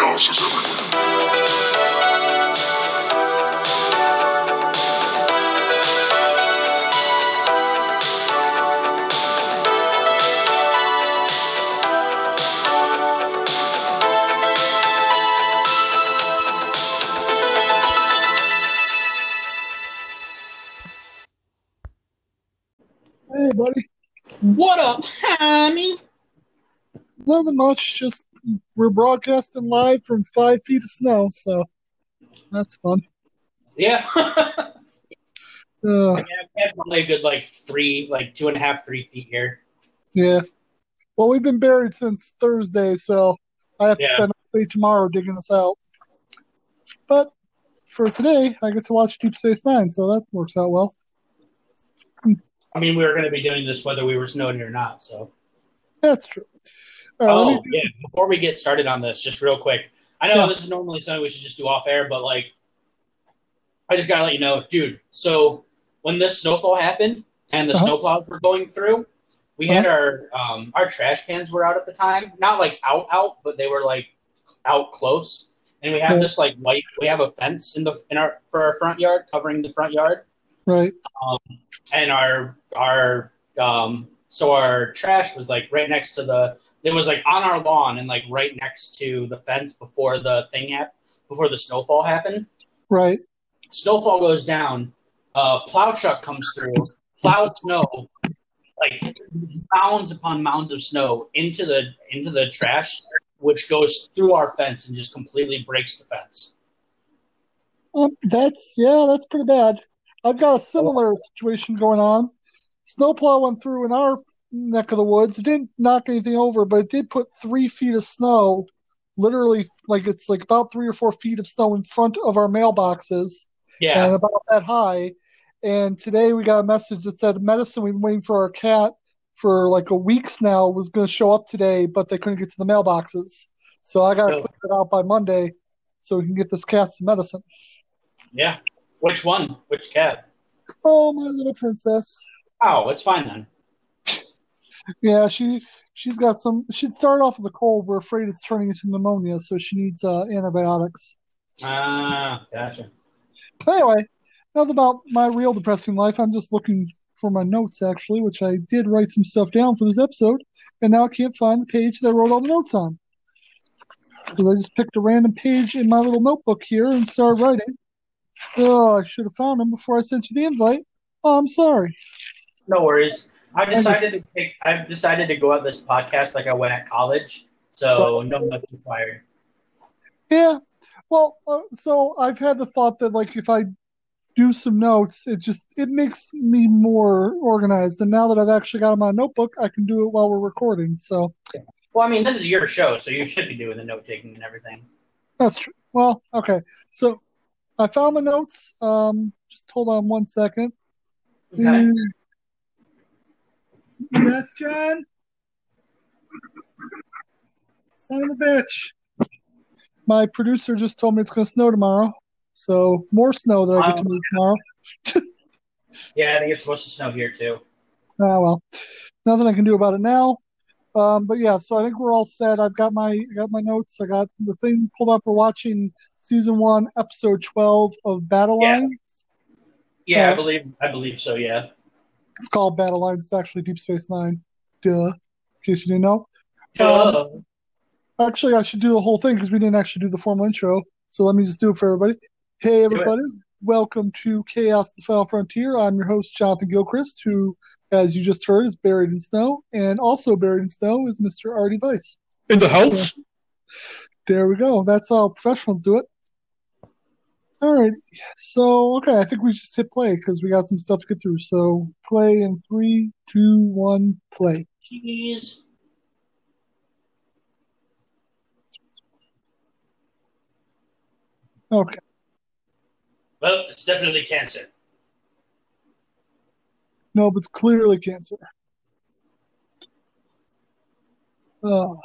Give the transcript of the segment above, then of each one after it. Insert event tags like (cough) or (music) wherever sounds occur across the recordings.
chaos is everywhere. Hey, buddy. What up, honey? Nothing much. Just we're broadcasting live from five feet of snow, so that's fun. Yeah. (laughs) Uh, yeah, probably a good like three, like two and a half, three feet here. yeah. Well, we've been buried since Thursday, so I have to Yeah. spend all day tomorrow digging this out. But for today, I get to watch Deep Space Nine, so that works out well. I mean, we were going to be doing this whether we were snowed or not. So, That's true. Right, oh yeah. Before we get started on this, just real quick, I know Yeah. this is normally something we should just do off air, but like, I just gotta let you know, dude. So when this snowfall happened and the Uh-huh. snowplows were going through, we had our um, our trash cans were out at the time, not like out out, but they were like out close. And we have Yeah. this like white. We have a fence in the in our for our front yard, covering the front yard. right. and our our um so our trash was like right next to the it was like on our lawn and like right next to the fence before the thing happened before the snowfall happened Right. snowfall goes down uh plow truck comes through plows snow like mounds upon mounds of snow into the into the trash which goes through our fence and just completely breaks the fence Um, that's yeah, that's pretty bad. I've got a similar situation going on. Snowplow went through in our neck of the woods. It didn't knock anything over, but it did put three feet of snow, literally like it's like about three or four feet of snow in front of our mailboxes yeah and about that high. And today we got a message that said medicine we've been waiting for our cat for like a weeks now was going to show up today, but they couldn't get to the mailboxes. So I got to Oh. clear it out by Monday so we can get this cat some medicine. yeah which one which cat Oh, my little princess. oh it's fine then Yeah, she she's got some. She'd started off as a cold. We're afraid it's turning into pneumonia, so she needs uh, antibiotics. ah gotcha But anyway, enough about my real depressing life. I'm just looking for my notes actually, which I did write some stuff down for this episode, and now I can't find the page that I wrote all the notes on. Because I just picked a random page in my little notebook here and started writing. Oh, I should have found them before I sent you the invite. Oh, I'm sorry. No worries. I decided to take. I've decided to go at this podcast like I went at college, so no notes required. Yeah. Well, uh, so I've had the thought that like if I do some notes, it just it makes me more organized. And now that I've actually got them on a notebook, I can do it while we're recording. So Well, I mean, this is your show, so you should be doing the note taking and everything. that's true. Well, okay. So I found my notes. Um, just hold on one second. Okay. Mm. Yes, John. Son of a bitch. My producer just told me it's going to snow tomorrow. So more snow that I get to move tomorrow. (laughs) Yeah, I think it's supposed to snow here too. Ah, well, nothing I can do about it now. Um, but yeah, so I think we're all set. I've got my I got my notes. I got the thing pulled up. We're watching season one, episode twelve of Battle Yeah. Lines. Yeah, Yeah. I believe. I believe so. Yeah. It's called Battle Lines. It's actually Deep Space Nine. Duh. In case you didn't know. Duh. Um, actually, I should do the whole thing because we didn't actually do the formal intro. So let me just do it for everybody. Hey, everybody. Welcome to Chaos the Final Frontier. I'm your host, Jonathan Gilchrist, who, as you just heard, is buried in snow. And also buried in snow is Mr. Artie Vice. In the house? There we go. That's how professionals do it. All right. So, okay, I think we just hit play because we got some stuff to get through. So, play in three, two, one, play. Jeez. Okay. Well, it's definitely cancer. No, but it's clearly cancer. Oh,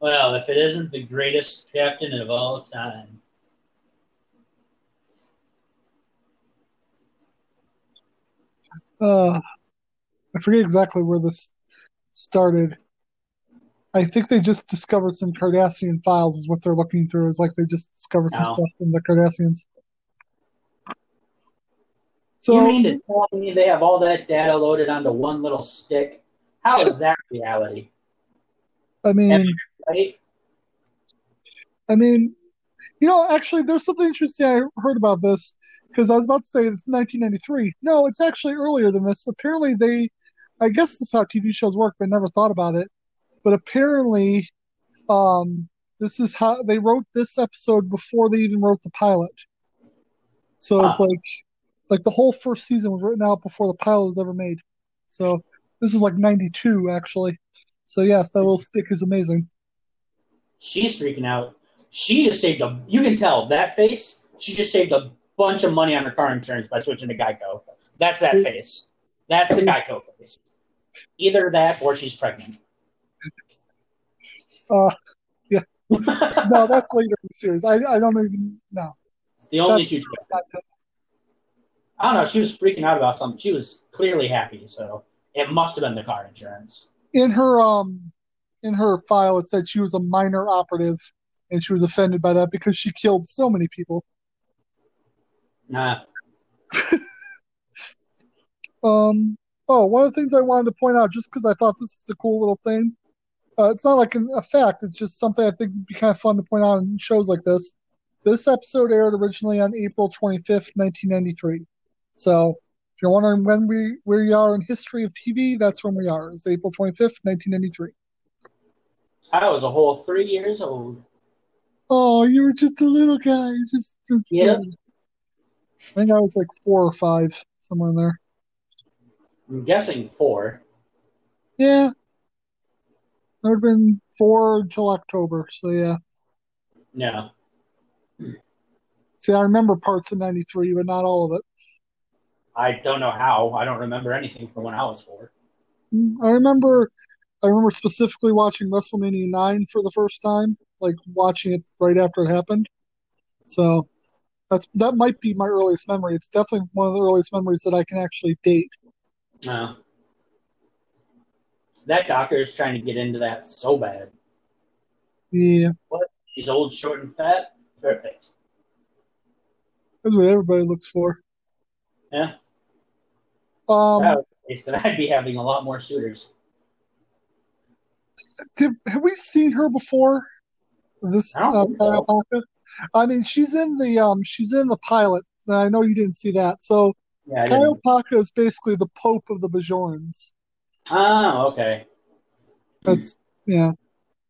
Well, if it isn't the greatest captain of all time. uh, I forget exactly where this started. I think they just discovered some Cardassian files, is what they're looking through. Is like they just discovered some Oh. stuff from the Cardassians. So you mean to tell me they have all that data loaded onto one little stick? How is (laughs) that reality? I mean, Right? I mean, you know, actually, there's something interesting I heard about this because I was about to say it's 1993. No, it's actually earlier than this. Apparently, they, I guess this is how TV shows work, but never thought about it. But apparently, um, this is how they wrote this episode before they even wrote the pilot. So it's like, like the whole first season was written out before the pilot was ever made. So this is like 92 actually. So yes, that little stick is amazing. She's freaking out. She just saved a. You can tell that face. She just saved a bunch of money on her car insurance by switching to Geico. That's that face. That's the Geico face. Either that or she's pregnant. Uh, yeah. (laughs) no, that's later in the series. I, I don't even know. It's the only two. choices. I don't know. She was freaking out about something. She was clearly happy, so it must have been the car insurance. In her um, in her file, it said she was a minor operative, and she was offended by that because she killed so many people. Nah. (laughs) Um. Oh, one of the things I wanted to point out, just because I thought this is a cool little thing. Uh, it's not like an, a fact. It's just something I think would be kind of fun to point out in shows like this. This episode aired originally on April 25th, 1993. So, if you're wondering when we where we are in history of TV, that's when we are. It's April 25th, 1993. I was a whole three years old. Oh, you were just a little guy. Just, just Yep. I think I was like four or five, somewhere in there. I'm guessing four. Yeah. Would have been four until October. So, yeah. No. See, I remember parts of 93, but not all of it. I don't know how. I don't remember anything from when I was four. Mm, I remember I remember specifically watching WrestleMania 9 for the first time, like watching it right after it happened. So that's that might be my earliest memory. It's definitely one of the earliest memories that I can actually date. No. That doctor is trying to get into that so bad. Yeah, He's old, short, and fat. Perfect. that's what everybody looks for. Yeah. Um, that the case, then I'd be having a lot more suitors. Did, have we seen her before? This I uh, so. I mean, she's in the um, she's in the pilot. and I know you didn't see that. So Yeah, I Kyle didn't. Paka is basically the Pope of the Bajorans. Oh, okay. That's yeah.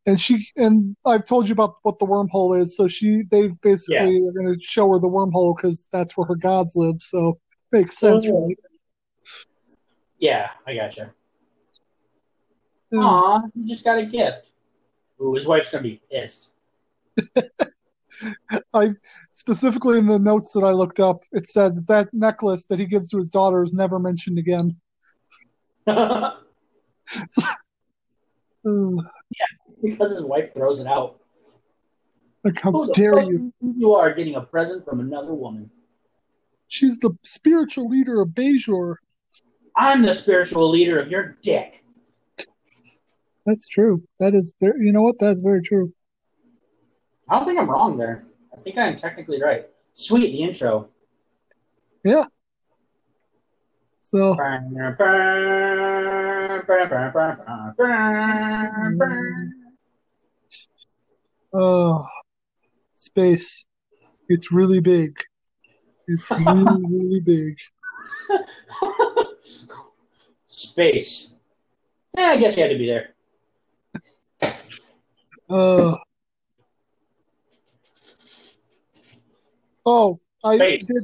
And she and I've told you about what the wormhole is. So she they've basically are going to show her the wormhole because that's where her gods live. So makes sense, Oh. right? Yeah, I gotcha. Yeah. Aw, mm. he just got a gift. Ooh, his wife's gonna be pissed. (laughs) I specifically in the notes that I looked up, it said that that necklace that he gives to his daughter is never mentioned again. (laughs) (laughs) yeah, because his wife throws it out. like how Who the dare fuck you? You are getting a present from another woman. She's the spiritual leader of Bajor. I'm the spiritual leader of your dick. That's true. That is, very, you know what? That's very true. I don't think I'm wrong there. I think I'm technically right. Sweet, the intro. Yeah. So (laughs) Oh, space. It's really big. It's really, (laughs) really big. Space. Yeah, I guess you had to be there. Uh, oh, I Space. did.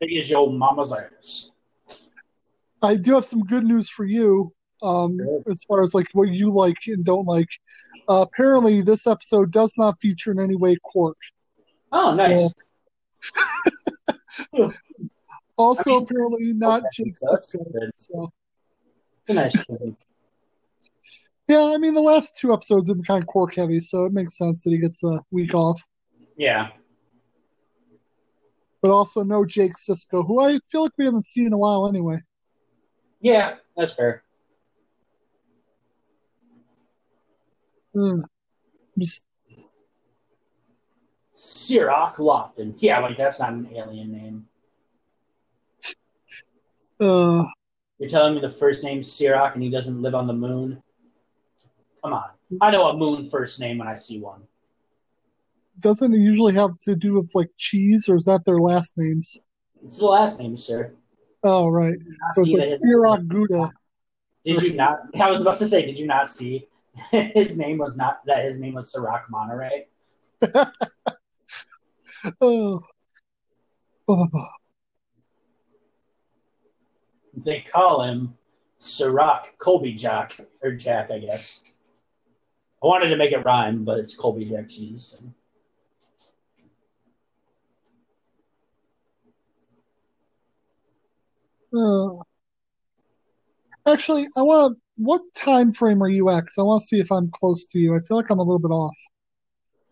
Big as your mama's ass. I do have some good news for you. Um, as far as like what you like and don't like. Uh, apparently, this episode does not feature in any way Quark. Oh, nice. (laughs) Also, I mean, apparently not Jake Sisko. So, a nice change. Yeah, I mean, the last two episodes have been kind of Quark heavy, so it makes sense that he gets a week off. Yeah. But also no Jake Sisko, who I feel like we haven't seen in a while anyway. Yeah, that's fair. Hmm. Just Cirroc Lofton. Yeah, like that's not an alien name. (laughs) uh, You're telling me the first name's Cirroc and he doesn't live on the moon? Come on. I know a moon first name when I see one. doesn't it usually have to do with like cheese, or is that their last names? It's the last name, sir. Oh, right. So it's like Cirroc Gouda. Did you not? I was about to say, did you not see (laughs) his name was not that his name was Cirroc Monterey? (laughs) Oh. oh. They call him Cirroc Colby Jack or Jack, I guess. I wanted to make it rhyme, but it's Colby Jack cheese. so. Uh, actually, I want. What time frame are you at? 'Cause I want to see if I'm close to you. I feel like I'm a little bit off.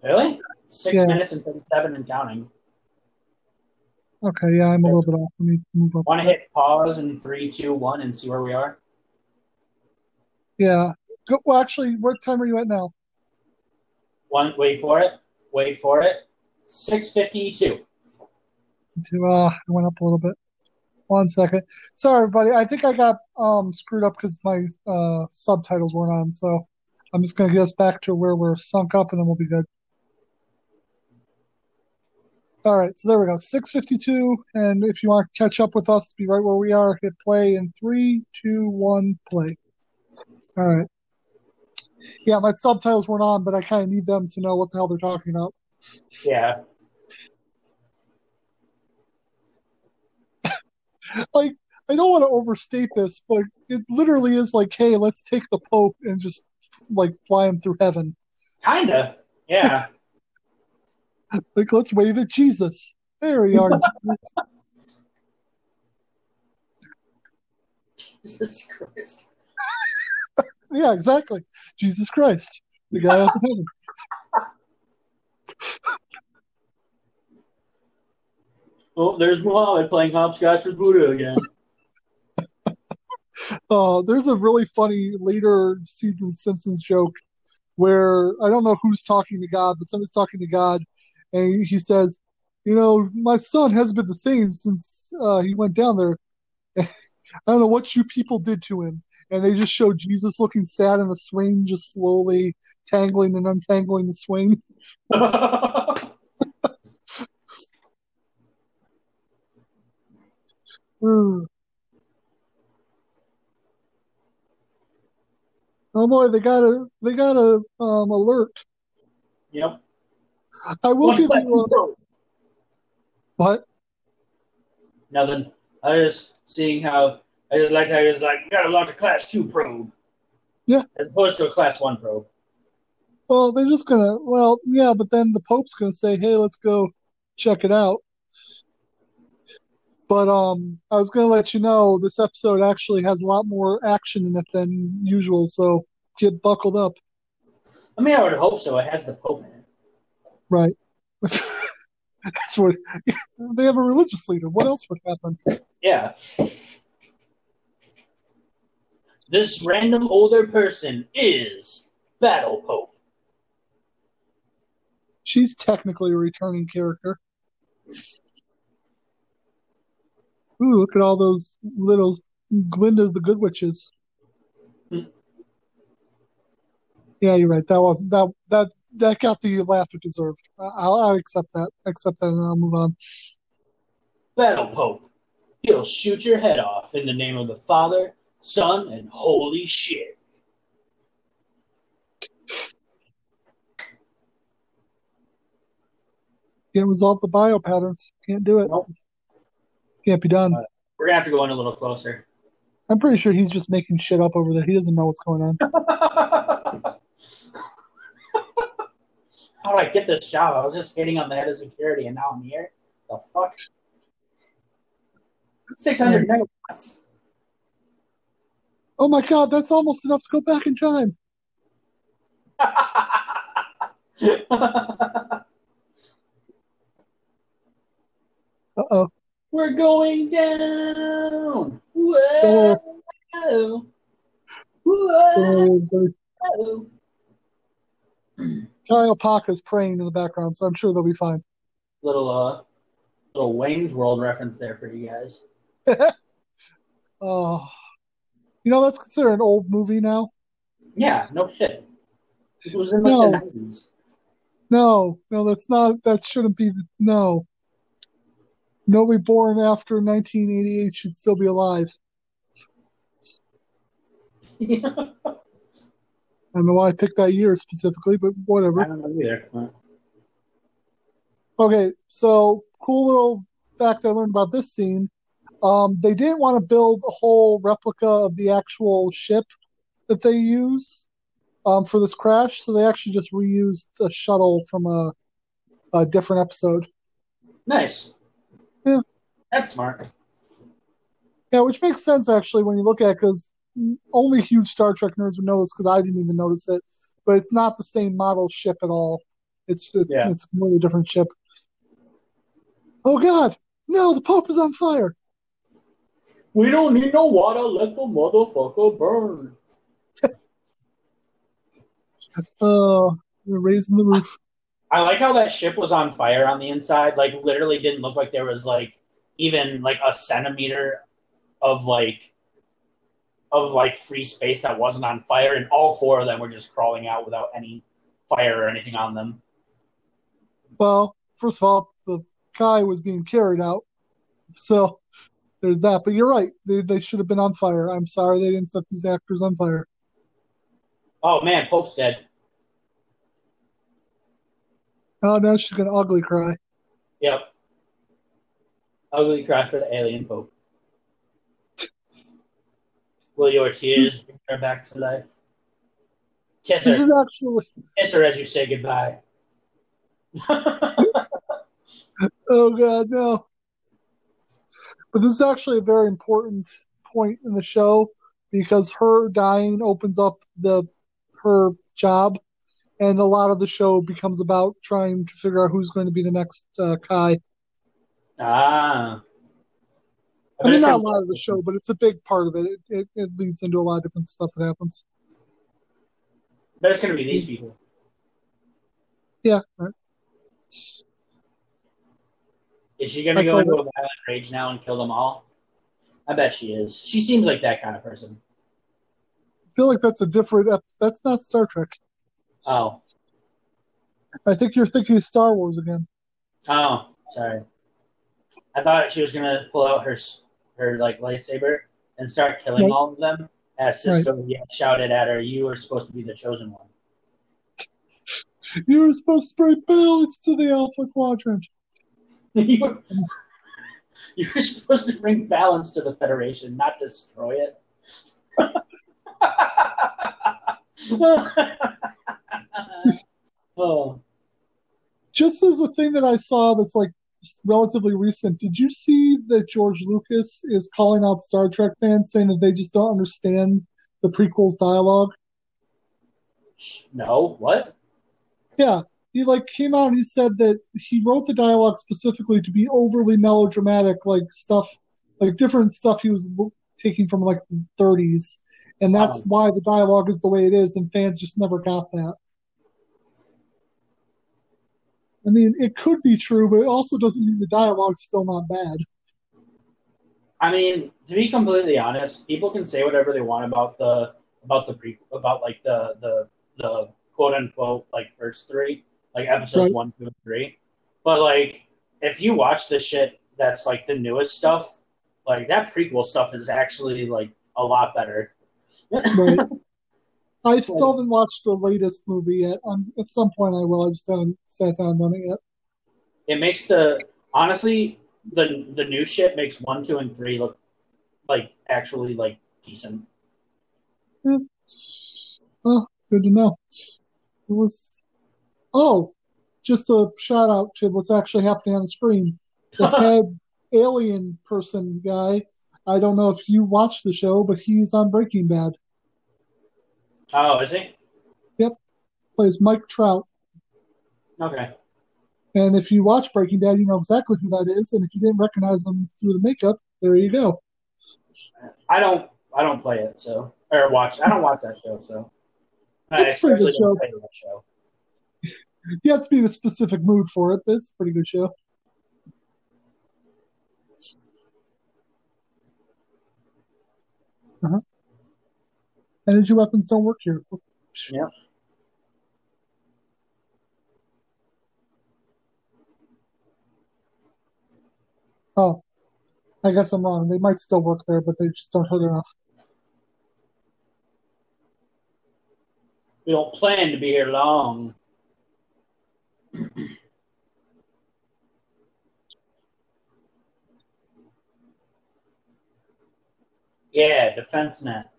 Really? Six Yeah. minutes and thirty-seven and counting. Okay, yeah, I'm a little bit off. Let me move up. Want to hit pause in three, two, one, and see where we are? Yeah. Go, well, actually, what time are you at now? One. Wait for it. Wait for it. Six fifty-two. To uh, I went up a little bit. One second. Sorry, everybody. I think I got um screwed up because my uh subtitles weren't on. So I'm just gonna get us back to where we're sunk up, and then we'll be good. All right, so there we go. 652. And if you want to catch up with us to be right where we are, hit play in three, two, one, play. All right. Yeah, my subtitles weren't on, but I kind of need them to know what the hell they're talking about. Yeah. (laughs) Like, I don't want to overstate this, but it literally is like, hey, let's take the Pope and just like fly him through heaven. Kinda. Yeah. (laughs) Like, let's wave at Jesus. There you are. (laughs) Jesus Christ. Yeah, exactly. Jesus Christ, the guy out of heaven. Oh, there's Muhammad playing hopscotch with Buddha again. (laughs) Uh, there's a really funny later season Simpsons joke where I don't know who's talking to God, but somebody's talking to God, and he says, "You know, my son hasn't been the same since uh, he went down there. (laughs) I don't know what you people did to him." And they just show Jesus looking sad in a swing, just slowly tangling and untangling the swing. (laughs) (sighs) Oh boy, they got a they got a um, alert. yep. I will One give you a, what? Nothing. I was just seeing how I just like how he was like, you gotta launch a class two probe. Yeah. As opposed to a class one probe. Well, they're just gonna. Well, yeah, but then the Pope's gonna say, "Hey, let's go check it out." But um, I was gonna let you know this episode actually has a lot more action in it than usual, so get buckled up. I mean I would hope so. It has the Pope in it. Right. (laughs) That's what (laughs) they have a religious leader. What else would happen? Yeah. This random older person is Battle Pope. She's technically a returning character. Ooh, look at all those little Glinda's the Good Witches. Hmm. Yeah, you're right. That was that that that got the laugh it deserved. I'll, I'll accept that. Accept that, and I'll move on. Battle Pope. He'll shoot your head off in the name of the Father, Son, and holy shit. Can't resolve the bio patterns. Can't do it. Nope. Can't be done. We're gonna have to go in a little closer. I'm pretty sure he's just making shit up over there. He doesn't know what's going on. (laughs) How did I get this job? I was just hitting on the head of security and now I'm here. The fuck? 600 megawatts. Oh my god, that's almost enough to go back in time. (laughs) Uh oh. We're going down. Whoa. Whoa. Oh, Whoa. Kai Opaka's praying in the background, so I'm sure they'll be fine. Little uh, little Wayne's World reference there for you guys. (laughs) Oh, you know that's considered an old movie now. Yeah, no shit. It was in like No. the nineties. No, no, that's not. That shouldn't be. No, nobody born after 1988 should still be alive. (laughs) I don't know why I picked that year specifically, but I whatever. don't know either. Okay, so cool little fact I learned about this scene. Um, they didn't want to build a whole replica of the actual ship that they use um, for this crash, so they actually just reused a shuttle from a, a different episode. Nice. Yeah. That's smart. Yeah, which makes sense actually when you look at it, because only huge Star Trek nerds would know this because I didn't even notice it. But it's not the same model ship at all. It's it, Yeah. it's a completely different ship. Oh God! No, the Pope is on fire. We don't need no water. Let the motherfucker burn. Oh, they're raising the roof. I like how that ship was on fire on the inside. Like, literally didn't look like there was like even like a centimeter of like of like free space that wasn't on fire, and all four of them were just crawling out without any fire or anything on them. Well, first of all, the guy was being carried out, so there's that. But you're right; they they should have been on fire. I'm sorry they didn't set these actors on fire. Oh man, Pope's dead. Oh, now she's gonna ugly cry. Yep. Ugly cry for the alien Pope. Will your tears bring her back to life? Kiss This her. is actually Kiss her as you say goodbye. (laughs) Oh God, no. But this is actually a very important point in the show because her dying opens up the her job, and a lot of the show becomes about trying to figure out who's going to be the next uh, Kai. ah. I mean, bet not a lot of the show, but it's a big part of it. It, it, it leads into a lot of different stuff that happens. bet it's gonna be these people. Yeah, right. Is she gonna I go into a violent rage now and kill them all? I bet she is. She seems like that kind of person. I feel like that's a different. Ep- that's not Star Trek. Oh, I think you're thinking of Star Wars again. oh, sorry. I thought she was gonna pull out her her like lightsaber and start killing Nope. all of them. As Sisko yeah, shouted at her, "You are supposed to be the chosen one." (laughs) You were supposed to bring balance to the Alpha Quadrant. (laughs) you, were, (laughs) you were supposed to bring balance to the Federation, not destroy it. (laughs) oh, just as a thing that I saw that's like relatively recent, did you see that George Lucas is calling out Star Trek fans saying that they just don't understand the prequels dialogue? no, what? Yeah, he like came out and he said that he wrote the dialogue specifically to be overly melodramatic, like stuff, like different stuff he was taking from like the 30s, and that's Wow. why the dialogue is the way it is, and fans just never got that. I mean, it could be true, but it also doesn't mean the dialogue's still not bad. I mean, to be completely honest, people can say whatever they want about the about the pre about like the the the quote unquote like first three, like episodes Right. one, two, and three. But like, if you watch the shit that's like the newest stuff, like that prequel stuff is actually like a lot better. Right. (laughs) I still haven't watched the latest movie yet. Um, at some point I will. I just haven't sat down and done it yet. It makes the honestly the the new shit makes one, two, and three look like actually like decent. Oh, good to know. It was. Oh, just a shout out to what's actually happening on the screen. The (laughs) head alien person guy. I don't know if you watched the show, but he's on Breaking Bad. Oh, is he? Yep. Plays Mike Trout. Okay. And if you watch Breaking Bad, you know exactly who that is. And if you didn't recognize him through the makeup, there you go. I don't I don't play it so or watch I don't watch that show so. I It's a pretty good show. play that show. You have to be in a specific mood for it, but it's a pretty good show. Uh-huh. Energy weapons don't work here. Yep. Oh, I guess I'm wrong. They might still work there, but they just don't hurt enough. We don't plan to be here long. yeah, defense net.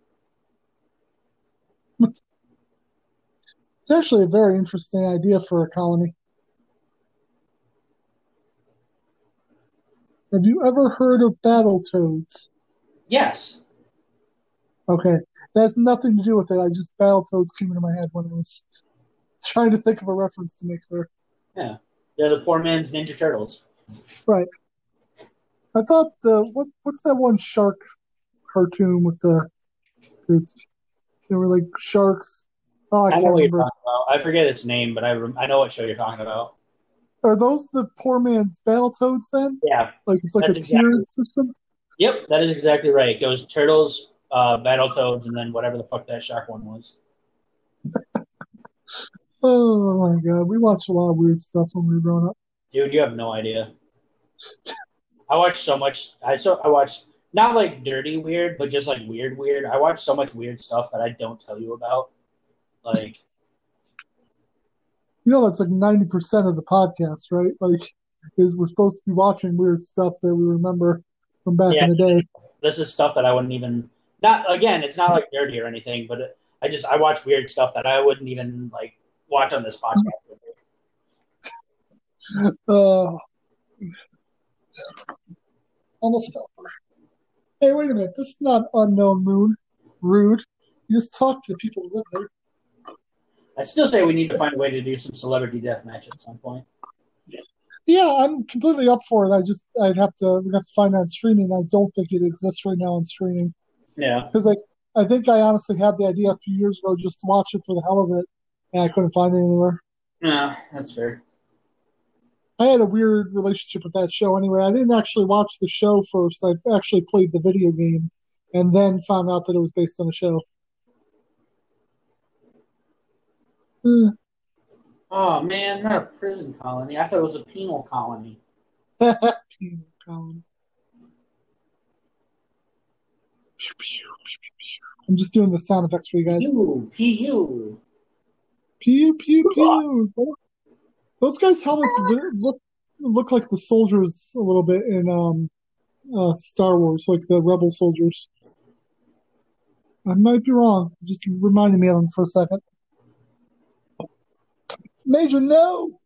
It's actually a very interesting idea for a colony. Have you ever heard of battle toads? Yes. Okay, that has nothing to do with it. I just battle toads came into my head when I was trying to think of a reference to make clear. Yeah. They're the poor man's Ninja Turtles. Right. I thought the what what's that one shark cartoon with the, the they were like sharks. Oh, I I know what you're talking about. I forget its name, but I, rem- I know what show you're talking about. Are those the poor man's battle toads then? Yeah. Like it's like a That's tiered system. Yep, that is exactly right. It goes Turtles, uh, Battletoads, and then whatever the fuck that shark one was. (laughs) Oh my god, we watched a lot of weird stuff when we were growing up. Dude, you have no idea. (laughs) I watched so much. I so I watched not like dirty weird, but just like weird weird. I watch so much weird stuff that I don't tell you about. Like, You know, that's like ninety percent of the podcast, right? Like, is we're supposed to be watching weird stuff that we remember from back Yeah. in the day. this is stuff that I wouldn't even. Not again, it's not like dirty or anything, but I just I watch weird stuff that I wouldn't even like watch on this podcast. (laughs) Uh, almost over. Hey, wait a minute. This is not unknown moon. Rude. You just talk to the people who live there. I still say we need to find a way to do some celebrity death match at some point. Yeah, I'm completely up for it. I just I'd have to we'd have to find that on streaming. I don't think it exists right now on streaming Yeah, because like I think I honestly had the idea a few years ago just to watch it for the hell of it, and I couldn't find it anywhere. yeah, that's fair. I had a weird relationship with that show anyway. I didn't actually watch the show first. I actually played the video game and then found out that it was based on a show. Hmm. Oh man, not a prison colony. I thought it was a penal colony. (laughs) Penal colony. I'm just doing the sound effects for you guys. Pew, pew. Pew pew pew. Those guys' helmets look look like the soldiers a little bit in um, uh, Star Wars, like the rebel soldiers. I might be wrong. Just reminded me of them for a second. Major, no.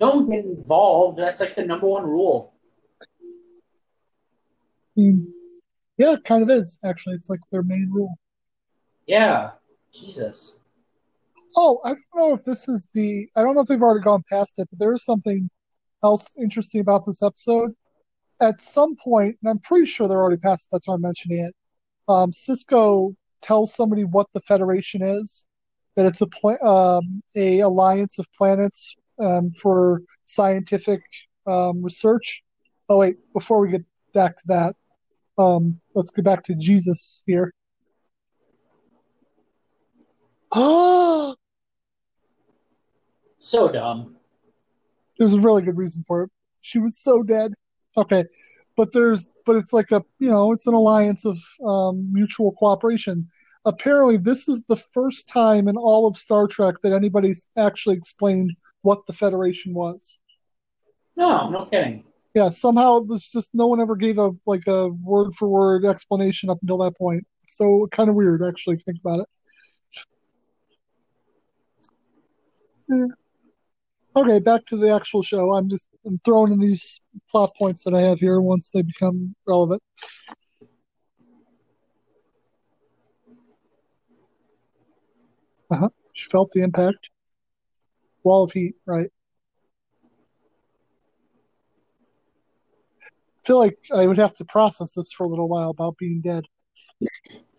Don't get involved. That's like the number one rule. Yeah, it kind of is actually. It's like their main rule. Yeah. Jesus. Oh, I don't know if this is the. I don't know if they've already gone past it, but there is something else interesting about this episode. At some point, and I'm pretty sure they're already past it, that's why I'm mentioning it. Um, Sisko tells somebody what the Federation is, that it's a pla- um, a alliance of planets um, for scientific um, research. Oh wait, before we get back to that, um, let's get back to Jesus here. Oh, So dumb. there's a really good reason for it. She was so dead. Okay, but there's but it's like a you know it's an alliance of um, mutual cooperation. Apparently, this is the first time in all of Star Trek that anybody's actually explained what the Federation was. No, no kidding. Yeah, somehow there's just no one ever gave a like a word for word explanation up until that point. So kind of weird, actually, think about it. Yeah. Okay, back to the actual show. I'm just I'm throwing in these plot points that I have here once they become relevant. Uh huh. She felt the impact. Wall of heat, right? I feel like I would have to process this for a little while about being dead.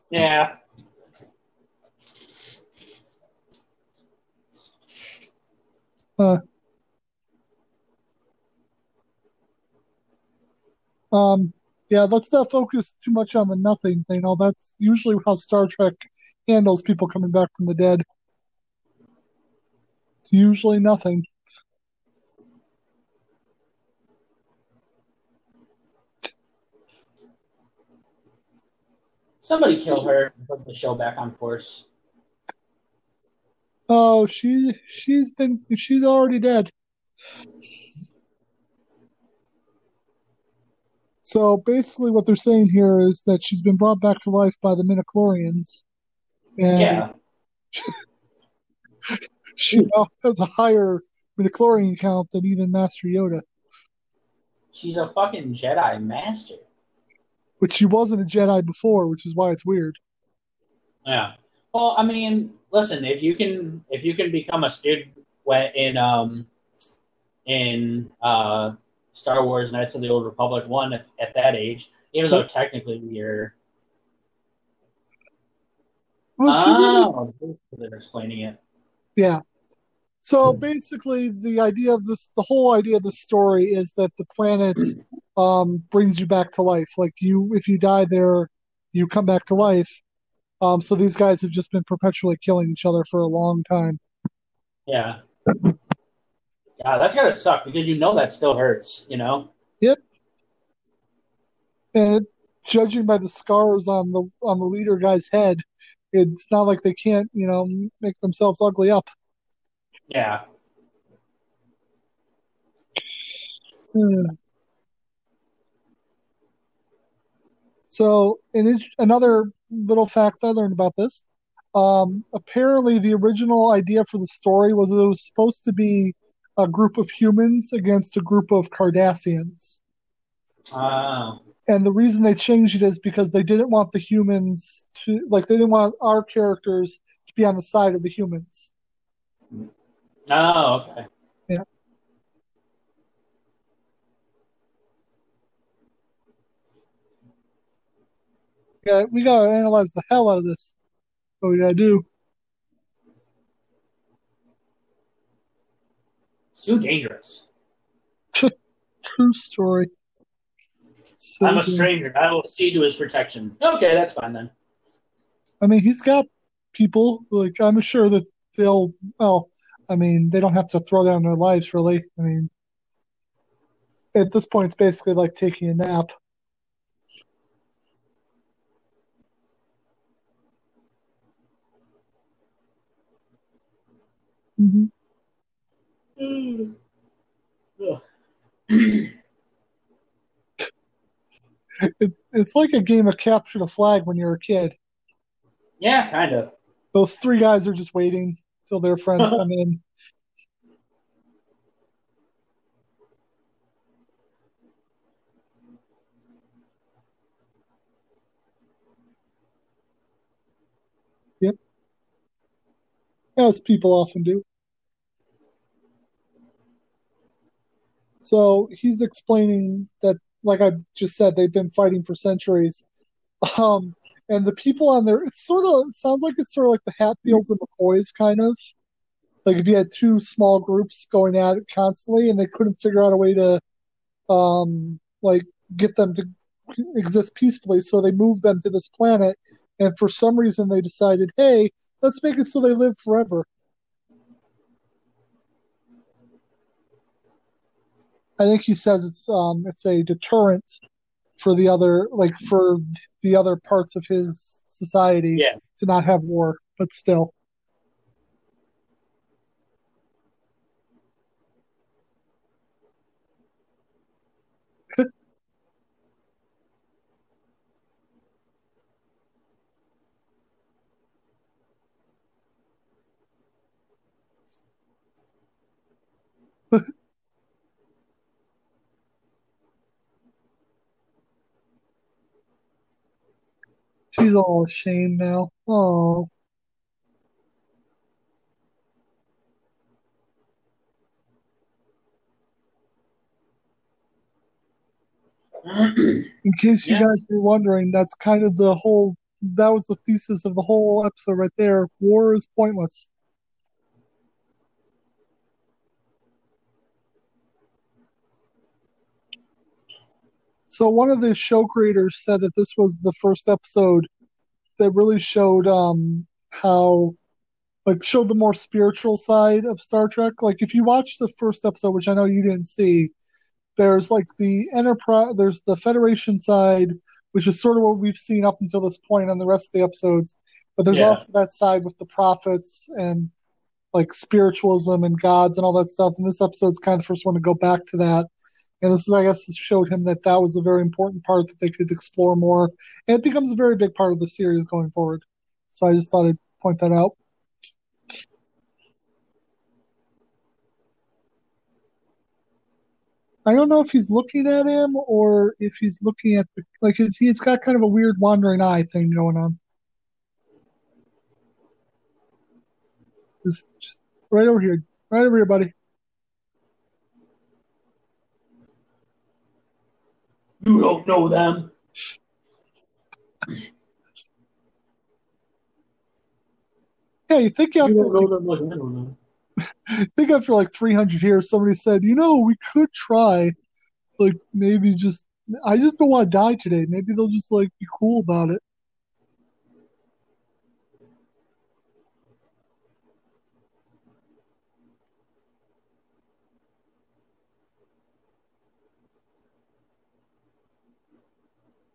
Yeah. Um, yeah, let's not focus too much on the nothing thing. know, that's usually how Star Trek handles people coming back from the dead. It's usually nothing. Somebody kill her and put the show back on course. Oh, she she's been she's already dead. So basically, what they're saying here is that she's been brought back to life by the Midichlorians, and Yeah. (laughs) she now has a higher midichlorian count than even Master Yoda, She's a fucking Jedi master. which she wasn't a Jedi before, which is why it's weird. Yeah. Well, I mean, listen, if you can if you can become a student in um in uh Star Wars Knights of the Old Republic one at, at that age, even though technically you're Well, oh they're explaining it. Yeah. So basically, the idea of this, the whole idea of the story is that the planet (clears throat) um, brings you back to life. Like you, if you die there, you come back to life. Um, so these guys have just been perpetually killing each other for a long time. Yeah. Yeah, that's gotta suck because you know that still hurts, you know? Yep. And judging by the scars on the on the leader guy's head, it's not like they can't, you know, make themselves ugly up. Yeah. Hmm. So, an, another little fact I learned about this. Um, apparently, the original idea for the story was that it was supposed to be a group of humans against a group of Cardassians. Oh. And the reason they changed it is because they didn't want the humans to, like, they didn't want our characters to be on the side of the humans. Oh, okay. Yeah, we gotta analyze the hell out of this. What we gotta do. It's too dangerous. (laughs) True story. So I'm a stranger. I will see to his protection. Okay, that's fine then. I mean, he's got people. Like, I'm sure that they'll. Well, I mean, they don't have to throw down their lives, really. I mean, at this point, it's basically like taking a nap. Hmm It, it's like a game of capture the flag when you're a kid. yeah, kind of. Those three guys are just waiting till their friends (laughs) come in. Yep. As people often do. So he's explaining that, like I just said, they've been fighting for centuries. Um, and the people on there, it's sort of, it sounds like it's sort of like the Hatfields and McCoys kind of. Like if you had two small groups going at it constantly and they couldn't figure out a way to, um, like get them to exist peacefully, so they moved them to this planet. And for some reason, they decided, hey, let's make it so they live forever. I think he says it's um it's a deterrent for the other like for the other parts of his society Yeah. to not have war, but still. (laughs) She's all ashamed now. Oh, (clears throat) in case you Yeah. guys were wondering, that's kind of the whole. That was the thesis of the whole episode right there. War is pointless. So one of the show creators said that this was the first episode that really showed um, how, like, showed the more spiritual side of Star Trek. Like, if you watch the first episode, which I know you didn't see, there's like the Enterprise, there's the Federation side, which is sort of what we've seen up until this point on the rest of the episodes. But there's Yeah. also that side with the prophets and like spiritualism and gods and all that stuff. And this episode's kind of the first one to go back to that. And this, is, I guess, showed him that that was a very important part that they could explore more. And it becomes a very big part of the series going forward. So I just thought I'd point that out. I don't know if he's looking at him or if he's looking at the like his, he's got kind of a weird wandering eye thing going on. Just, just right over here, right over here, buddy. You don't know them. Yeah, you think after You don't know like, them like I know them. (laughs) I think after like 300 years, somebody said, you know, we could try, like maybe just. I just don't want to die today. Maybe they'll just like be cool about it.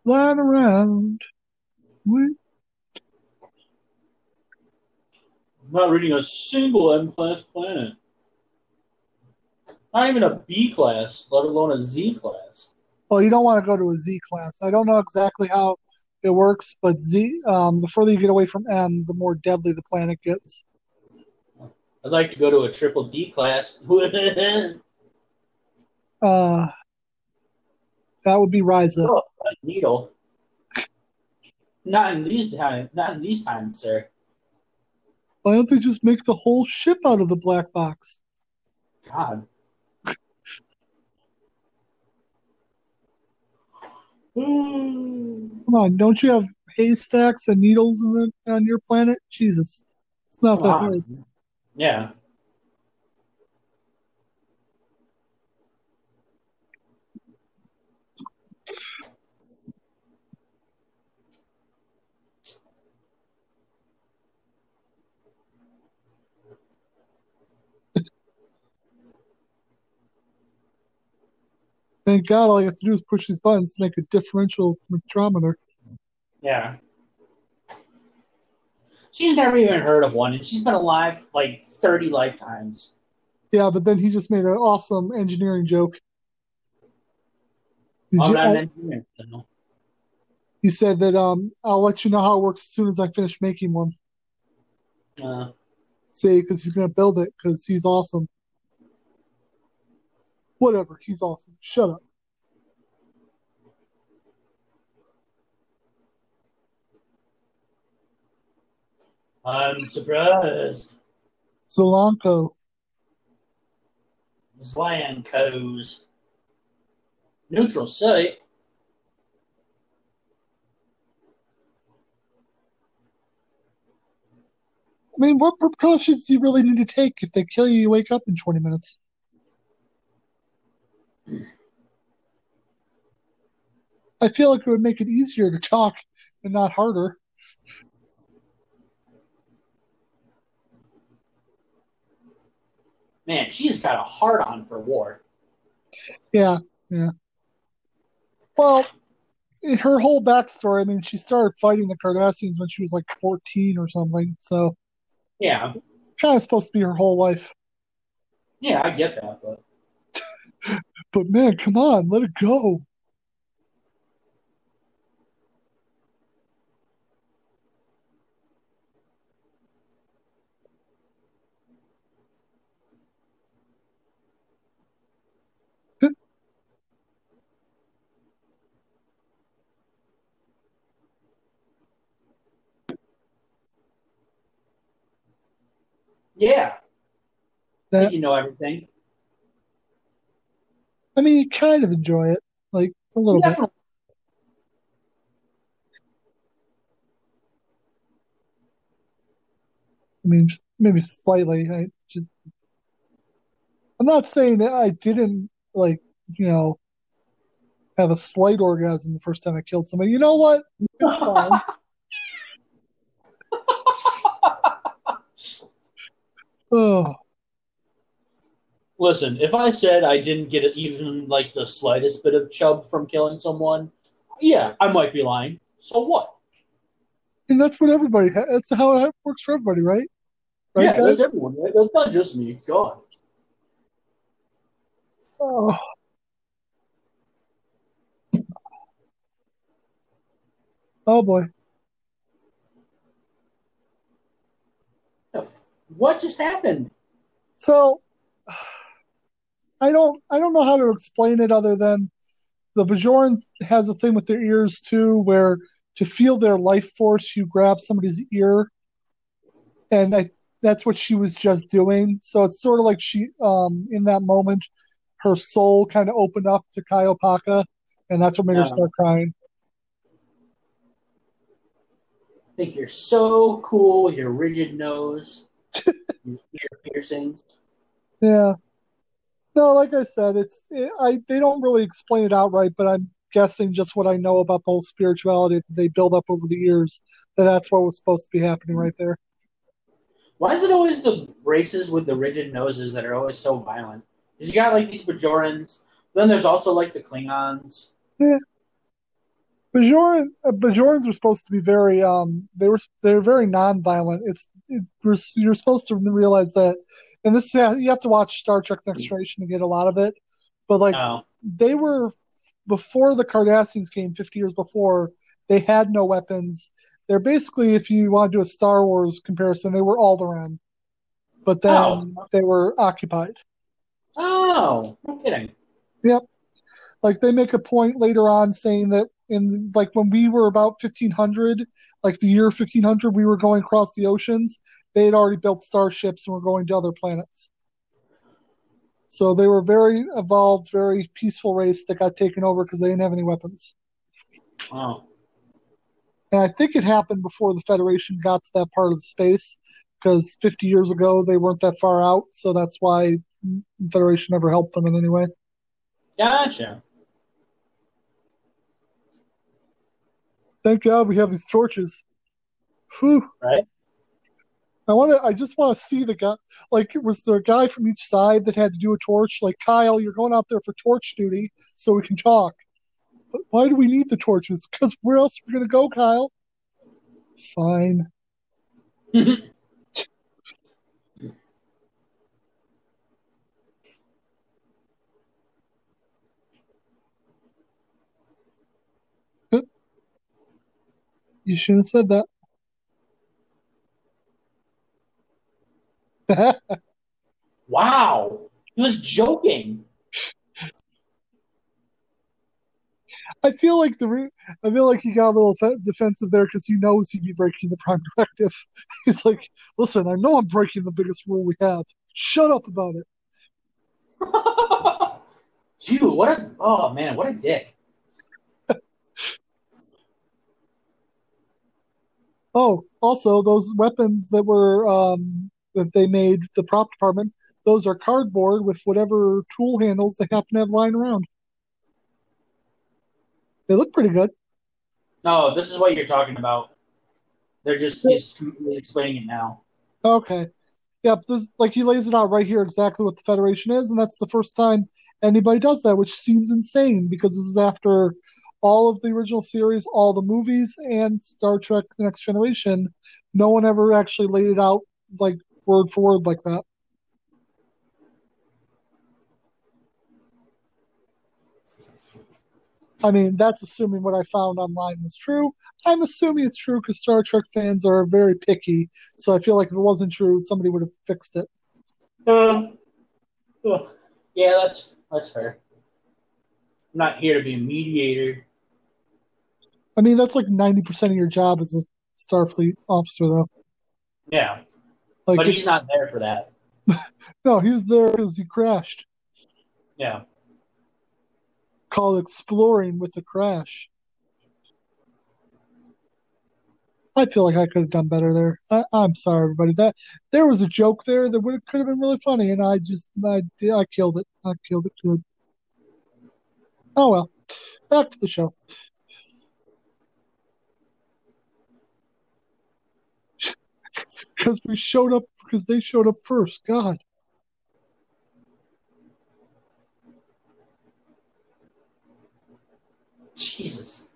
Flying around. We I'm not reading a single M class planet. Not even a B class, let alone a Z class. Well, you don't want to go to a Z class. I don't know exactly how it works, but Z, um, the further you get away from M, the more deadly the planet gets. I'd like to go to a triple D class. (laughs) Uh, that would be Risa. oh, a needle. Not in these times. Not in these times, sir. Why don't they just make the whole ship out of the black box? God. Come Come on, don't you have haystacks and needles in the, on your planet? Jesus, it's not that hard. Yeah. Thank God, all you have to do is push these buttons to make a differential spectrometer. Yeah. She's never even heard of one, and she's been alive like 30 lifetimes. Yeah, but then he just made an awesome engineering joke. Did I'm you, not an I- engineer, so. he said that um, I'll let you know how it works as soon as I finish making one. Uh, See, because he's going to build it because he's awesome. Whatever, he's awesome. Shut up. I'm surprised. Solanco. Zlankos. Neutral site. I mean, what precautions do you really need to take if they kill you? You wake up in 20 minutes. I feel like it would make it easier to talk and not harder. Man, she's got a heart on for war. Yeah, yeah. Well, her whole backstory, I mean, she started fighting the Cardassians when she was like 14 or something. So Yeah, it's kind of supposed to be her whole life. yeah, I get that, but But man, come on, let it go. yeah, That you know everything. I mean, you kind of enjoy it, like a little bit. I mean, just maybe slightly. I just, I'm not saying that I didn't like, you know, have a slight orgasm the first time I killed somebody. You know what? It's (laughs) fine. (laughs) oh, Listen, if I said I didn't get even like the slightest bit of chub from killing someone, yeah, I might be lying. So what? and that's what everybody. Ha- that's how it works for everybody, right? Right, yeah, guys. that's everyone. Right? That's not just me. God. Oh. oh boy. What just happened? So I don't I don't know how to explain it other than the Bajoran has a thing with their ears too, where to feel their life force, you grab somebody's ear, and I that's what she was just doing. So it's sort of like she um in that moment, her soul kind of opened up to Kai Opaka, and that's what made her start crying. I think you're so cool with your rigid nose, (laughs) your ear piercings. Yeah. No, like I said, it's it, I they don't really explain it outright, but I'm guessing just what I know about the whole spirituality that they build up over the years that that's what was supposed to be happening right there. Why is it always the races with the rigid noses that are always so violent? Because you got like these Bajorans, then there's also like the Klingons. Bajoran uh, Bajorans were supposed to be very um they were they're very non-violent. It's you're supposed to realize that, and this you have to watch Star Trek Next mm. Generation to get a lot of it, but like Oh, they were before the Cardassians came 50 years before they had no weapons they're basically if you want to do a Star Wars comparison they were Alderaan but then Oh. they were occupied oh, no kidding. Yep. Like they make a point later on saying that in like when we were about 1500 like the year 1500 we were going across the oceans they had already built starships and were going to other planets so they were very evolved very peaceful race that got taken over because they didn't have any weapons wow And I think it happened before the Federation got to that part of space, because 50 years ago they weren't that far out, so that's why the Federation never helped them in any way. gotcha. Thank God we have these torches. Whew. Right? I want to. I just want to see the guy. Like, was there a guy from each side that had to do a torch? Like, Kyle, you're going out there for torch duty, so we can talk. But why do we need the torches? Because where else are we going to go, Kyle? Fine. (laughs) You shouldn't have said that. wow, he was joking. I feel like the I feel like he got a little fe- defensive there because he knows he'd be breaking the prime directive. (laughs) He's like, "Listen, I know I'm breaking the biggest rule we have. Shut up about it." (laughs) Dude, what a oh man, what a dick. Oh, also those weapons that were um, that they made the prop department. Those are cardboard with whatever tool handles they happen to have lying around. They look pretty good. No, this is what you're talking about. They're just he's, he's explaining it now. Okay. Yep, this like he lays it out right here exactly what the Federation is, and that's the first time anybody does that, which seems insane because this is after all of the original series, all the movies, and Star Trek The Next Generation. No one ever actually laid it out like word for word like that. I mean, that's assuming what I found online was true. I'm assuming it's true because Star Trek fans are very picky. So I feel like if it wasn't true, somebody would have fixed it. Uh, yeah, that's that's fair. I'm not here to be a mediator. I mean, that's like 90% of your job as a Starfleet officer, though. Yeah, Like, but he's not there for that. (laughs) no, he was there because he crashed. Yeah. Called exploring with the crash. I feel like I could have done better there. I, I'm sorry, everybody. That there was a joke there that would could have been really funny, and I just I I killed it. I killed it good. Oh well. Back to the show. Because we showed up, because they showed up first. God. Jesus.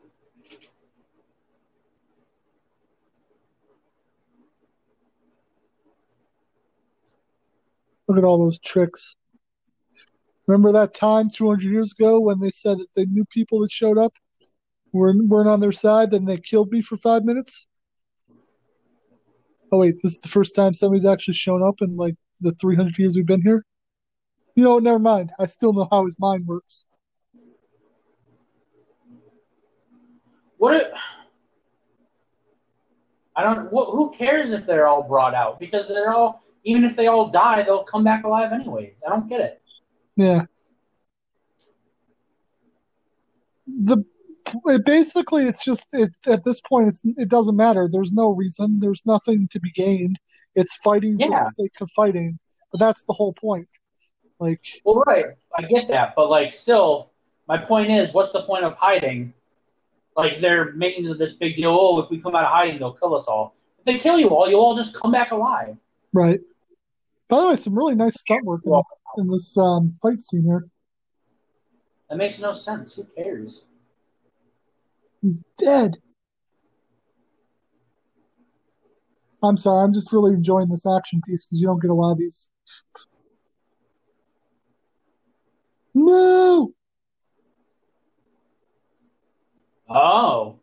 Look at all those tricks. Remember that time 200 years ago when they said that they knew people that showed up weren't, weren't on their side and they killed me for five minutes? Oh, wait, this is the first time somebody's actually shown up in like the 300 years we've been here? You know, never mind. I still know how his mind works. What? It, I don't. What, who cares if they're all brought out? Because they're all. Even if they all die, they'll come back alive anyways. I don't get it. Yeah. The it basically it's just it at this point it's it doesn't matter. There's no reason. There's nothing to be gained. It's fighting for the sake of fighting. But that's the whole point. Like Well, right. I get that, but like, still, my point is, what's the point of hiding? Like they're making this big deal. Oh, if we come out of hiding, they'll kill us all. If they kill you all, you'll all just come back alive. right. By the way, some really nice stunt work in this, in this um, fight scene here. that makes no sense. Who cares? He's dead. I'm sorry. I'm just really enjoying this action piece because you don't get a lot of these. No. Oh,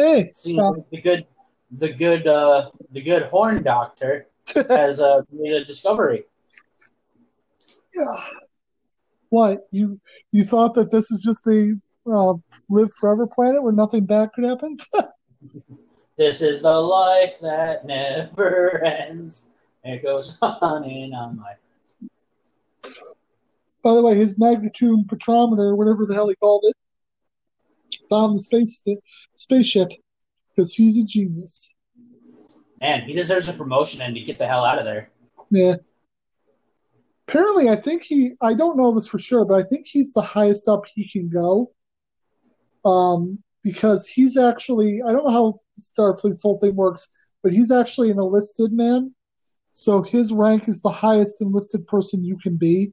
Hey. Uh, the good, the good, uh, the good horn doctor (laughs) has uh, made a discovery. Yeah. What you you thought that this is just a uh, live forever planet where nothing bad could happen? (laughs) This is the life that never ends. It goes (laughs) on and on, my By the way, his magnitude petrometer, whatever the hell he called it, found the space the spaceship because he's a genius. man. He deserves a promotion and to get the hell out of there. Yeah. Apparently, I think he. I don't know this for sure, but I think he's the highest up he can go. Um, because he's actually. I don't know how Starfleet's whole thing works, but he's actually an enlisted man. So his rank is the highest enlisted person you can be.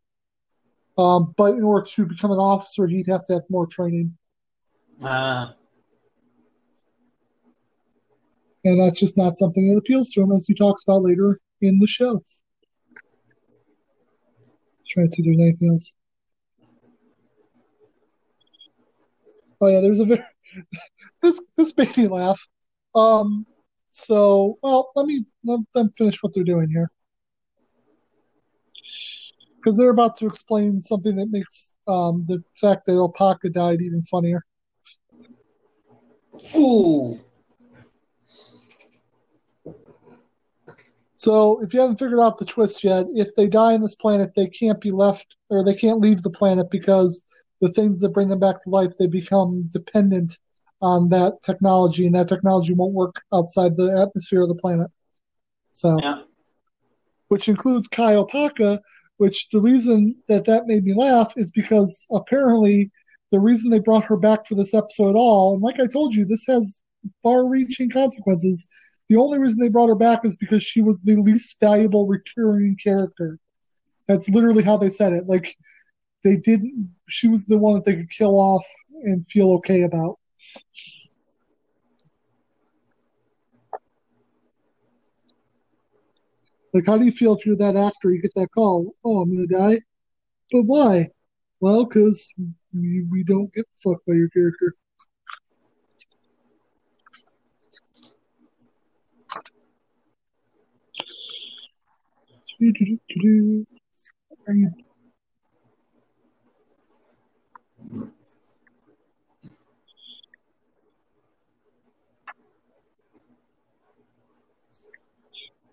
Um, but in order to become an officer, he'd have to have more training, Uh, and that's just not something that appeals to him, as he talks about later in the show. Trying to see if there's anything else. Oh yeah, there's a very (laughs) this this made me laugh. Um, so well, let me let them finish what they're doing here because they're about to explain something that makes um the fact that Opaka died even funnier. ooh, So if you haven't figured out the twist yet, if they die on this planet, they can't be left or they can't leave the planet because the things that bring them back to life, they become dependent on that technology, and that technology won't work outside the atmosphere of the planet. So, yeah. which includes Kai Opaka, which the reason that that made me laugh is because apparently the reason they brought her back for this episode at all, and like I told you, this has far-reaching consequences. The only reason they brought her back is because she was the least valuable returning character. That's literally how they said it. Like they didn't. She was the one that they could kill off and feel okay about. Like, how do you feel if you're that actor? You get that call. Oh, I'm gonna die. But why? Well, because we, we don't get fucked by your character. Do-do-do-do-do. Are you-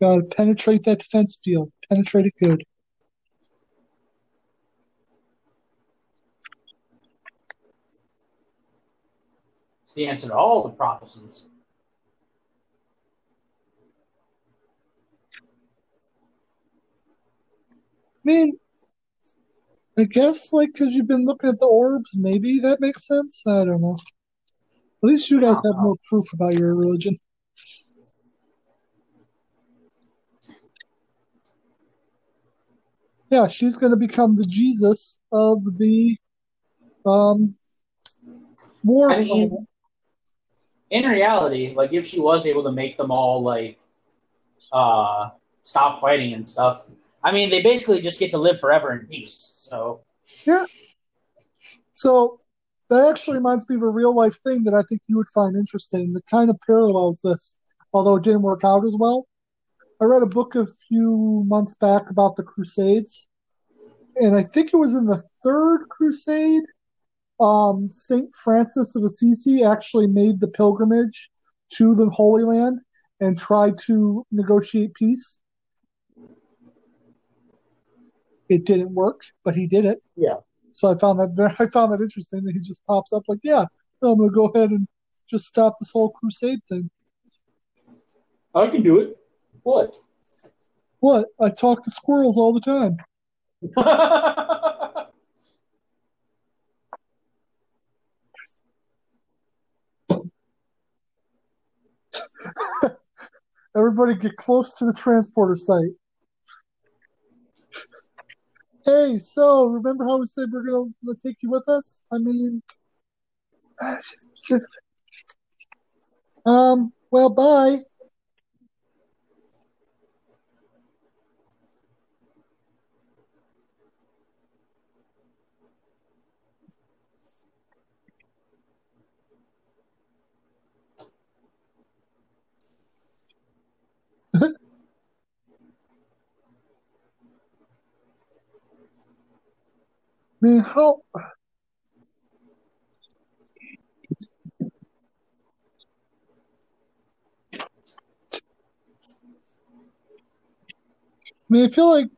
Gotta penetrate that defense field. Penetrate it good. It's the answer to all the prophecies. Mean, I guess like because you've been looking at the orbs, maybe that makes sense. I don't know. At least you guys have more proof about your religion. Yeah, she's going to become the Jesus of the um, war. I mean, in reality, like if she was able to make them all like uh stop fighting and stuff, I mean they basically just get to live forever in peace. So Yeah. So that actually reminds me of a real life thing that I think you would find interesting that kind of parallels this, although it didn't work out as well. I read a book a few months back about the Crusades, and I think it was in the Third Crusade. Um, Saint Francis of Assisi actually made the pilgrimage to the Holy Land and tried to negotiate peace. It didn't work, but he did it. Yeah. So I found that (laughs) I found that interesting that he just pops up like, yeah, I'm gonna go ahead and just stop this whole crusade thing. I can do it. What? What? I talk to squirrels all the time. (laughs) (laughs) Everybody get close to the transporter site. Hey, so remember how we said we're gonna, gonna take you with us? I mean, (sighs) um, well, bye. I mean, how? I mean, I feel like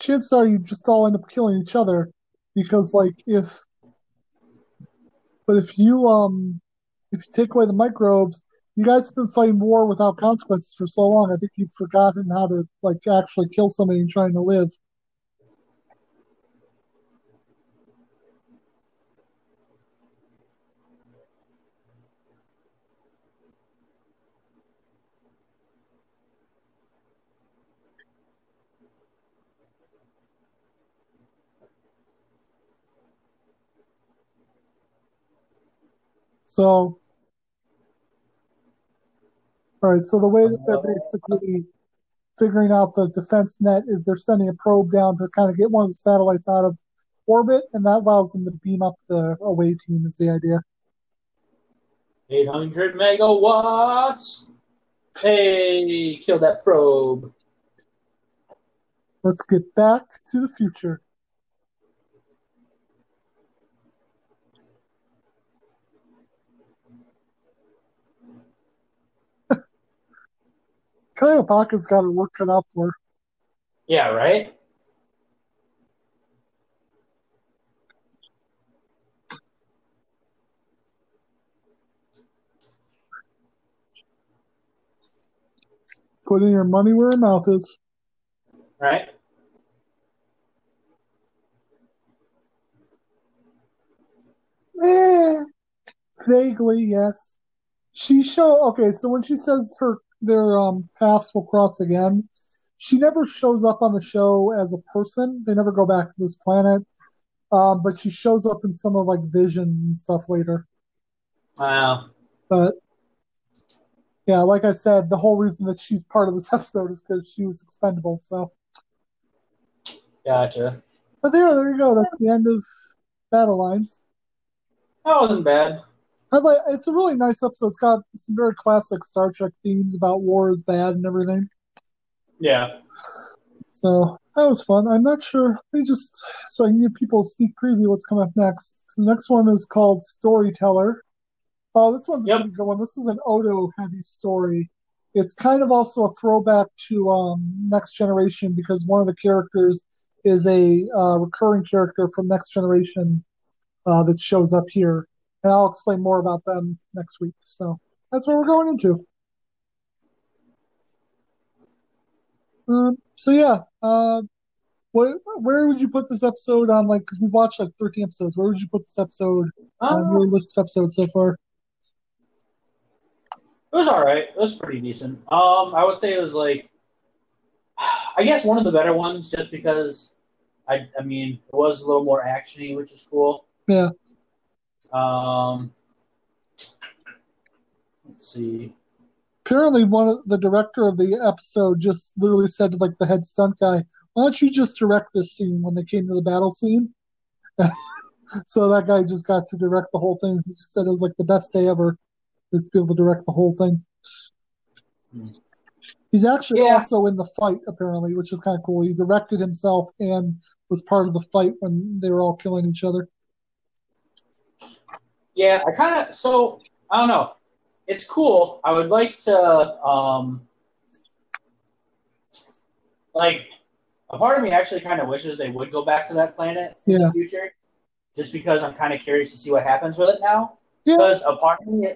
chances are you just all end up killing each other because, like, if, but if you um, if you take away the microbes, you guys have been fighting war without consequences for so long. I think you've forgotten how to like actually kill somebody and trying to live. So, all right. So the way that they're uh, basically figuring out the defense net is they're sending a probe down to kind of get one of the satellites out of orbit, and that allows them to beam up the away team. Is the idea? 800 megawatts. Hey, kill that probe. Let's get back to the future. Cleopatra's got her work cut out for her. Yeah, right? Putting your money where her mouth is. Right? Eh, vaguely, yes. She show okay. So when she says her their um, paths will cross again, she never shows up on the show as a person. They never go back to this planet, um, but she shows up in some of like visions and stuff later. Wow. But yeah, like I said, the whole reason that she's part of this (laughs) episode is because she was expendable. So, Gotcha. but there, there you go. That's the end of Battle Lines. That wasn't bad. I'd like, it's a really nice episode. It's got some very classic Star Trek themes about war is bad and everything. Yeah. So that was fun. I'm not sure. Let me just so I can give people a sneak preview what's coming up next. The next one is called Storyteller. Oh, this one's a Yep. pretty good one. This is an Odo heavy story. It's kind of also a throwback to um, Next Generation because one of the characters is a uh, recurring character from Next Generation uh, that shows up here. And I'll explain more about them next week. So that's what we're going into. Um, so yeah, uh, what, where would you put this episode on? Like, because we watched like 13 episodes. Where would you put this episode on Uh, your list of episodes so far? It was all right. It was pretty decent. Um, I would say it was like, (sighs) I guess one of the better ones, just because I, I mean, it was a little more actiony, which is cool. Yeah. Um, let's see. Apparently, one of the director of the episode just literally said to like the head stunt guy, "Why don't you just direct this scene?" When they came to the battle scene, (laughs) so that guy just got to direct the whole thing. He just said it was like the best day ever, is to be able to direct the whole thing. Hmm. He's actually Yeah. also in the fight, apparently, which is kind of cool. He directed himself and was part of the fight when they were all killing each other. Yeah, I kind of so I don't know. It's cool. I would like to um like a part of me actually kind of wishes they would go back to that planet in Yeah. the future, just because I'm kind of curious to see what happens with it now. Yeah, Because a part of me,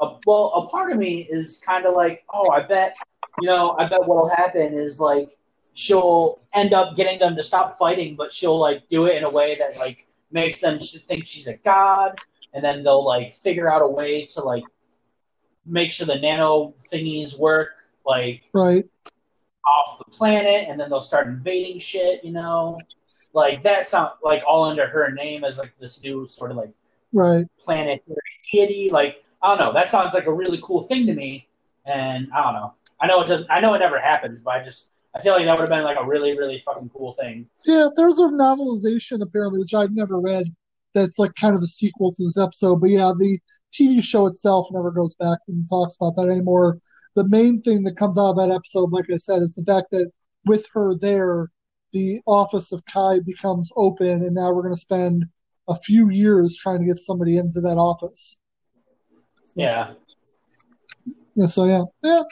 a, well, a part of me is kind of like, oh, I bet, you know, I bet what'll happen is like she'll end up getting them to stop fighting, but she'll like do it in a way that like makes them think she's a god, and then they'll like figure out a way to like make sure the nano thingies work like right. off the planet, and then they'll start invading shit. You know, like that sound like all under her name as like this new sort of like Right. planetary deity. Like I don't know. That sounds like a really cool thing to me, and I don't know. I know it doesn't. I know it never happens, but I just I feel like that would have been like a really really fucking cool thing. Yeah, there's a novelization apparently, which I've never read. That's like kind of a sequel to this episode. But yeah, the TV show itself never goes back and talks about that anymore. The main thing that comes out of that episode, like I said, is the fact that with her there, the office of Kai becomes open, and now we're going to spend a few years trying to get somebody into that office. Yeah. Yeah, so yeah, yeah.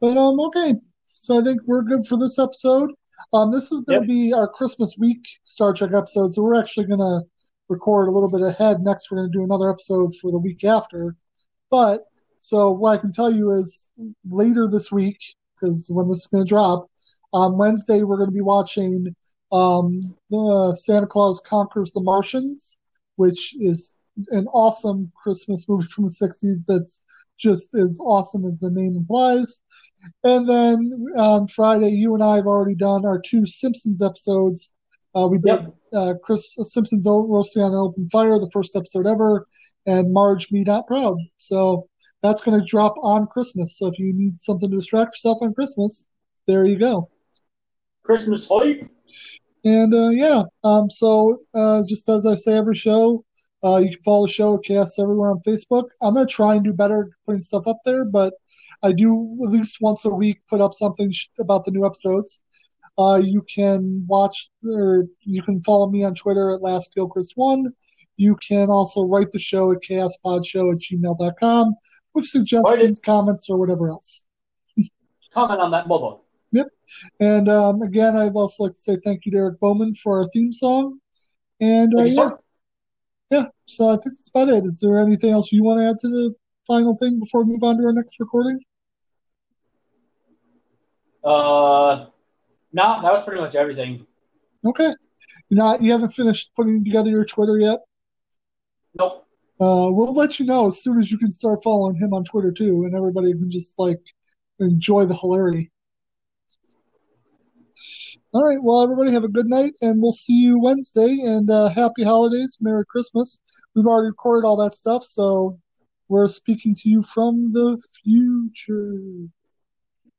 But um, okay. So I think we're good for this episode. Um, this is going to Yep. be our Christmas week Star Trek episode, so we're actually going to record a little bit ahead. Next, we're going to do another episode for the week after. But so what I can tell you is later this week, because when this is going to drop, on Wednesday we're going to be watching um, uh, Santa Claus Conquers the Martians, which is an awesome Christmas movie from the '60s. That's just as awesome as the name implies. And then on Friday, you and I have already done our two Simpsons episodes. Uh, we did. Uh, Chris Simpson's Roasting on an Open Fire, the first episode ever, and Marge Be Not Proud. So that's going to drop on Christmas. So if you need something to distract yourself on Christmas, there you go. Christmas hype. And uh, yeah, um, so uh, just as I say every show, uh, you can follow the show at Chaos Everywhere on Facebook. I'm going to try and do better putting stuff up there, but I do at least once a week put up something about the new episodes. Uh, you can watch or you can follow me on Twitter at LastGilchrist1. You can also write the show at chaospodshow at gmail.com with suggestions, comments, or whatever else. (laughs) Comment on that mother. And um, again, I'd also like to say thank you to Eric Bowman for our theme song. And uh, yeah, yeah, so I think that's about it. Is there anything else you want to add to the final thing before we move on to our next recording? Uh, no, that was pretty much everything. Okay. Not you haven't finished putting together your Twitter yet? Nope. Uh, we'll let you know as soon as you can start following him on Twitter too, and everybody can just like enjoy the hilarity. All right. Well, everybody have a good night, and we'll see you Wednesday. And uh, happy holidays, Merry Christmas. We've already recorded all that stuff, so we're speaking to you from the future.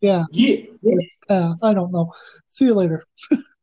Yeah. Yeah. Yeah. I don't know. See you later. (laughs)